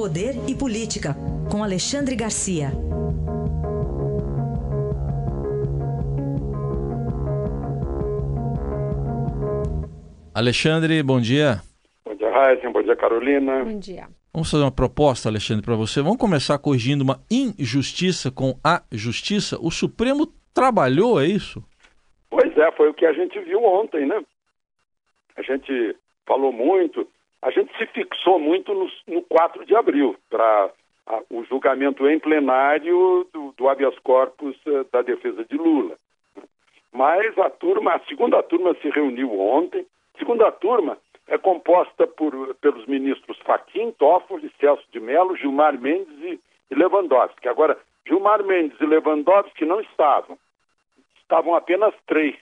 Poder e Política, com Alexandre Garcia. Alexandre, bom dia. Bom dia, Raíssa. Bom dia, Carolina. Bom dia. Vamos fazer uma proposta, Alexandre, para você. Vamos começar corrigindo uma injustiça com a justiça. O Supremo trabalhou, é isso? Pois é, foi o que a gente viu ontem, né? A gente falou muito, a gente se fixou muito no, no 4 de abril para o julgamento em plenário do, do habeas corpus uh, da defesa de Lula. Mas a turma, a segunda turma se reuniu ontem. A segunda turma é composta por, pelos ministros Faquim, Toffoli, Celso de Mello, Gilmar Mendes e, e Lewandowski. Agora, Gilmar Mendes e Lewandowski não estavam. Estavam apenas três.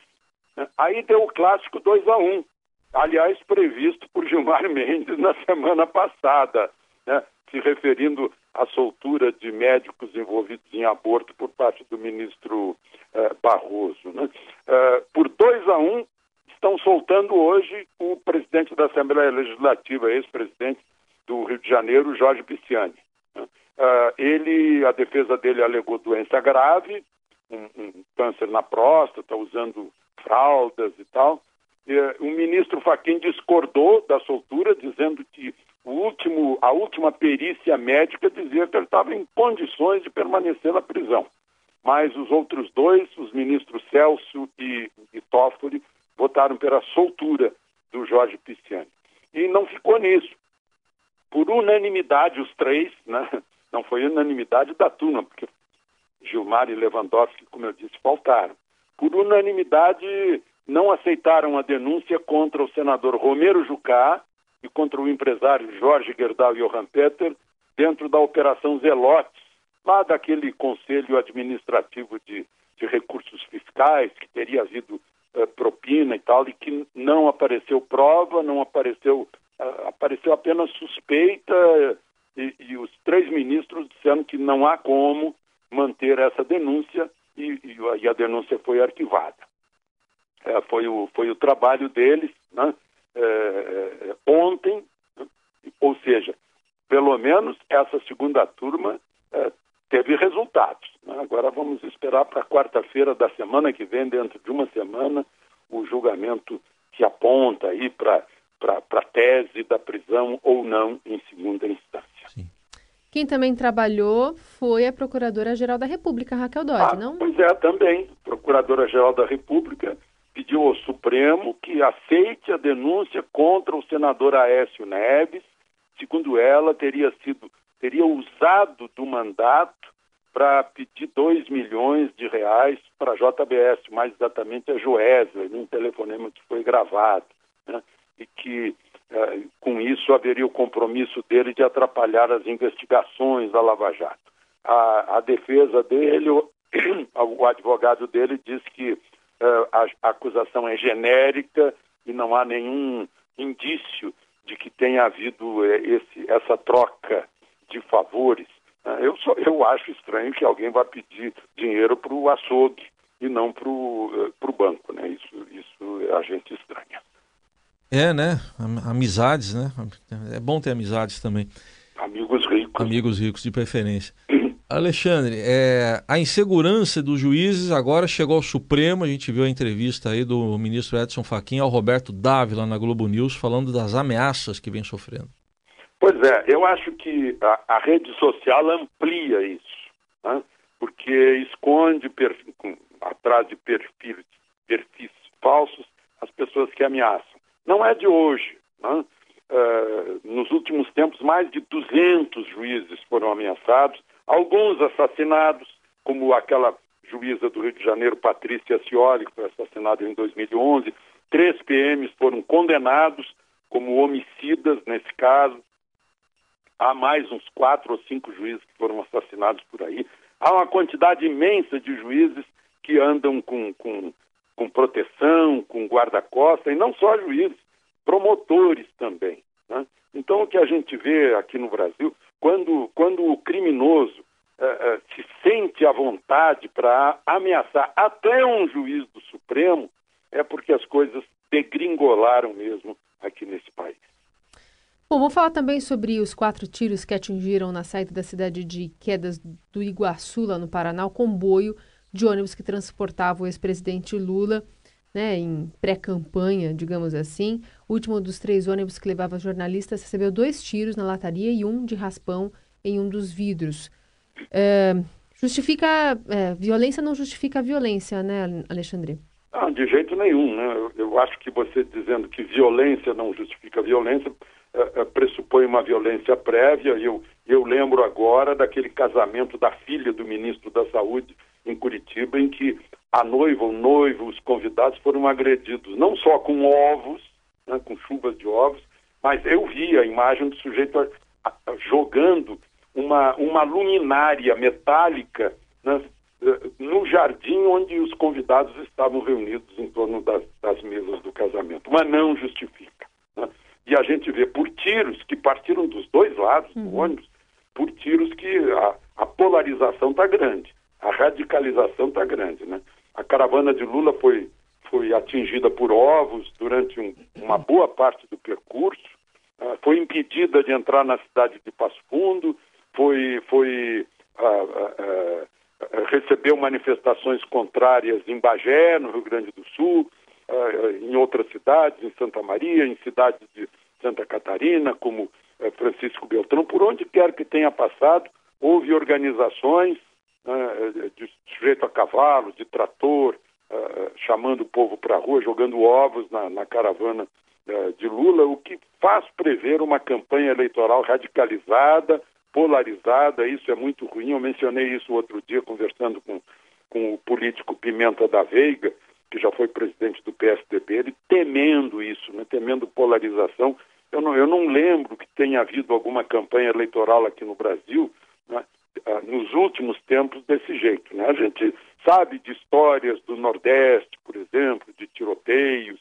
Né? Aí deu o clássico 2 a 1 um, aliás, previsto por Gilmar Mendes na semana passada, né? se referindo à soltura de médicos envolvidos em aborto por parte do ministro eh, Barroso. Né? Eh, por 2 a 1 um, estão soltando hoje o presidente da Assembleia Legislativa, ex-presidente do Rio de Janeiro, Jorge Pisciani. Uh, ele, a defesa dele alegou doença grave, um, um câncer na próstata, usando fraldas e tal. E, uh, o ministro Faquim discordou da soltura, dizendo que último, a última perícia médica dizia que ele estava em condições de permanecer na prisão. Mas os outros dois, os ministros Celso e, e Toffoli, votaram pela soltura do Jorge Pisciani. E não ficou nisso. Por unanimidade, os três, né? não foi unanimidade da turma, porque Gilmar e Lewandowski, como eu disse, faltaram. Por unanimidade, não aceitaram a denúncia contra o senador Romero Jucá e contra o empresário Jorge Gerdau Johan Peter dentro da Operação Zelotes, lá daquele Conselho Administrativo de, de Recursos Fiscais, que teria havido uh, propina e tal, e que não apareceu prova, não apareceu, uh, apareceu apenas suspeita, e, e, os três ministros disseram que não há como manter essa denúncia, e, e, e a denúncia foi arquivada. É, foi, o, foi o trabalho deles né, é, ontem, ou seja, pelo menos essa segunda turma é, teve resultados. Né? Agora vamos esperar para quarta-feira da semana que vem, dentro de uma semana, o julgamento que aponta aí para a tese da prisão ou não em segunda instância. Sim. Quem também trabalhou foi a Procuradora-Geral da República, Raquel Dodge, ah, não? Pois é, também. Procuradora-Geral da República pediu ao Supremo que aceite a denúncia contra o senador Aécio Neves. Segundo ela, teria sido teria usado do mandato para pedir 2 milhões de reais para a JBS, mais exatamente a Joesley, num telefonema que foi gravado, né? e que eh, com isso haveria o compromisso dele de atrapalhar as investigações da Lava Jato. A, a defesa dele, o, o, advogado dele diz que a, a acusação é genérica e não há nenhum indício de que tenha havido eh, esse, essa troca de favores. Né? Eu, só, eu acho estranho que alguém vá pedir dinheiro para o açougue e não para o eh, banco. Né? Isso, isso a gente estranha. É, né? Amizades, né? É bom ter amizades também. Amigos ricos. Amigos ricos, de preferência. Alexandre, é, a insegurança dos juízes agora chegou ao Supremo. A gente viu a entrevista aí do ministro Edson Fachin ao Roberto Dávila na Globo News falando das ameaças que vem sofrendo. Pois é, eu acho que a, a rede social amplia isso, né? porque esconde perfil, atrás de perfis, perfis falsos as pessoas que ameaçam. Não é de hoje. Né? Uh, nos últimos tempos, mais de 200 juízes foram ameaçados, alguns assassinados, como aquela juíza do Rio de Janeiro, Patrícia Cioli, que foi assassinada em 2011. Três PMs foram condenados como homicidas nesse caso. Há mais uns quatro ou cinco juízes que foram assassinados por aí. Há uma quantidade imensa de juízes que andam com, com, com proteção, com guarda-costa, e não só juízes, promotores também. Né? Então, o que a gente vê aqui no Brasil, quando, quando o criminoso uh, uh, se sente à vontade para ameaçar até um juiz do Supremo, é porque as coisas degringolaram mesmo aqui nesse país. Bom, vamos falar também sobre os quatro tiros que atingiram na saída da cidade de Quedas do Iguaçu, lá no Paraná, o comboio de ônibus que transportava o ex-presidente Lula, né, em pré-campanha, digamos assim. O último dos três ônibus que levava jornalistas recebeu dois tiros na lataria e um de raspão em um dos vidros. É, justifica. É, violência não justifica violência, né, Alexandre? Não, de jeito nenhum. Né? Eu, eu acho que você dizendo que violência não justifica violência é, pressupõe uma violência prévia. Eu, eu lembro agora daquele casamento da filha do ministro da Saúde em Curitiba, em que a noiva, o noivo, os convidados foram agredidos, não só com ovos, né, com chuvas de ovos, mas eu vi a imagem do sujeito a, a, jogando uma, uma luminária metálica né, no jardim onde os convidados estavam reunidos em torno das, das mesas do casamento. Mas não justifica. Né? E a gente vê por tiros que partiram dos dois lados do uhum. ônibus, por tiros que a, a polarização está grande, a radicalização está grande. Né? Caravana de Lula foi, foi atingida por ovos durante um, uma boa parte do percurso, uh, foi impedida de entrar na cidade de Passo Fundo, foi, foi uh, uh, recebeu manifestações contrárias em Bagé, no Rio Grande do Sul, em outras cidades, em Santa Maria, em cidades de Santa Catarina, como Francisco Beltrão, por onde quer que tenha passado, houve organizações né, de sujeito a cavalo, de trator, uh, chamando o povo para a rua, jogando ovos na, na caravana uh, de Lula, o que faz prever uma campanha eleitoral radicalizada, polarizada, isso é muito ruim. Eu mencionei isso outro dia conversando com, com o político Pimenta da Veiga, que já foi presidente do PSDB, ele temendo isso, né, temendo polarização. Eu não, eu não lembro que tenha havido alguma campanha eleitoral aqui no Brasil né, nos últimos tempos desse jeito. Né? A gente sabe de histórias do Nordeste, por exemplo, de tiroteios,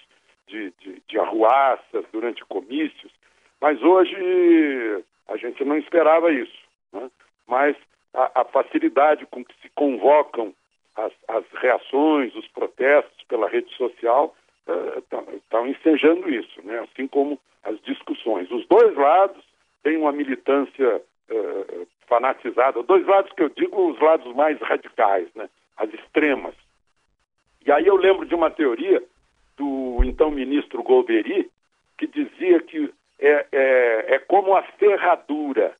de, de, de arruaças durante comícios, mas hoje a gente não esperava isso. Né? Mas a, a, facilidade com que se convocam as, as reações, os protestos pela rede social estão uh, uh, ensejando isso, né? assim como as discussões. Os dois lados têm uma militância uh, fanatizada, dois lados que eu digo, os lados mais radicais, né? as extremas. E aí eu lembro de uma teoria do então ministro Golbery, que dizia que é, é, é como a ferradura,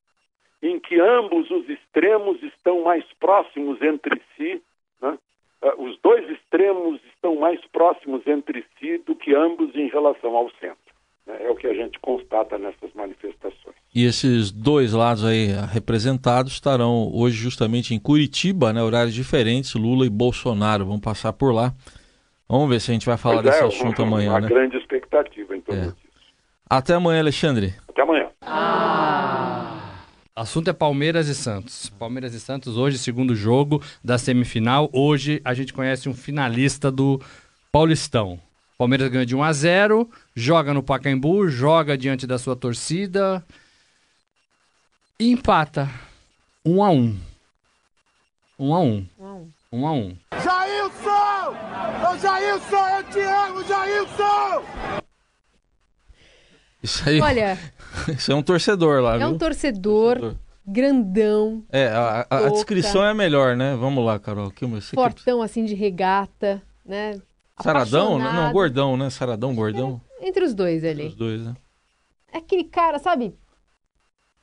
em que ambos os extremos estão mais próximos entre si, né? Ah, os dois extremos estão mais próximos entre si do que ambos em relação ao centro. Né? É o que a gente constata nessas manifestações. E esses dois lados aí representados estarão hoje justamente em Curitiba, né, horários diferentes, Lula e Bolsonaro vão passar por lá. Vamos ver se a gente vai falar pois desse é, assunto uma, amanhã. Uma né? grande expectativa em torno é. disso. Até amanhã, Alexandre. Até amanhã. Ah. Assunto é Palmeiras e Santos. Palmeiras e Santos hoje, segundo jogo da semifinal. Hoje a gente conhece um finalista do Paulistão. Palmeiras ganha de 1 a 0, joga no Pacaembu, joga diante da sua torcida e empata 1 a 1. 1 a 1. 1 a 1. Jailson! Ô Jailson, eu te amo, Jailson! Isso aí. Olha. Isso é um torcedor lá, É viu? um torcedor, torcedor. grandão. É, a, a, a, descrição é melhor, né? Vamos lá, Carol. Que, Fortão, que... assim, de regata, né? Saradão? Não, não, gordão, né? Saradão, gordão. É, entre os dois ali. Os dois, né? É aquele cara, sabe?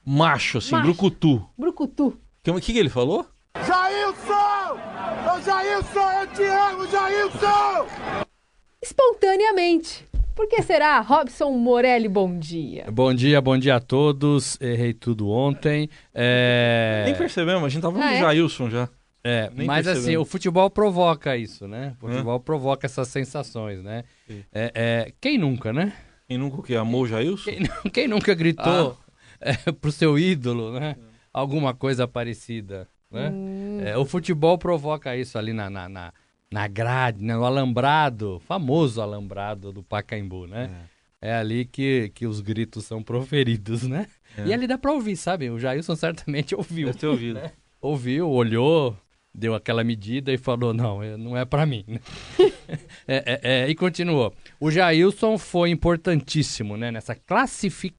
Macho, assim, Macho. brucutu. Brucutu. O que, que, que ele falou? Jailson! Ô Jailson, eu te amo, Jailson! Espontaneamente. Por que será? Robson Morelli, bom dia. Bom dia, bom dia a todos. Errei tudo ontem. É... Nem percebemos, a gente tava ah, do é? Jailson já. É, Nem mas percebemos. assim, o futebol provoca isso, né? O futebol Hã? provoca essas sensações, né? É, é, quem nunca, né? Quem nunca que amou o Jailson? Quem, quem nunca gritou ah. é, pro seu ídolo, né? Alguma coisa parecida, né? Hum. É, o futebol provoca isso ali na, na, na na grade, né, no alambrado, famoso alambrado do Pacaembu, né? É, é ali que, que os gritos são proferidos, né? É. E ali dá pra ouvir, sabe? O Jailson certamente ouviu. Deve ter ouvido. Né? Ouviu, olhou, deu aquela medida e falou, não, é, não é para mim. é, é, é, e continuou. O Jailson foi importantíssimo né, nessa classificação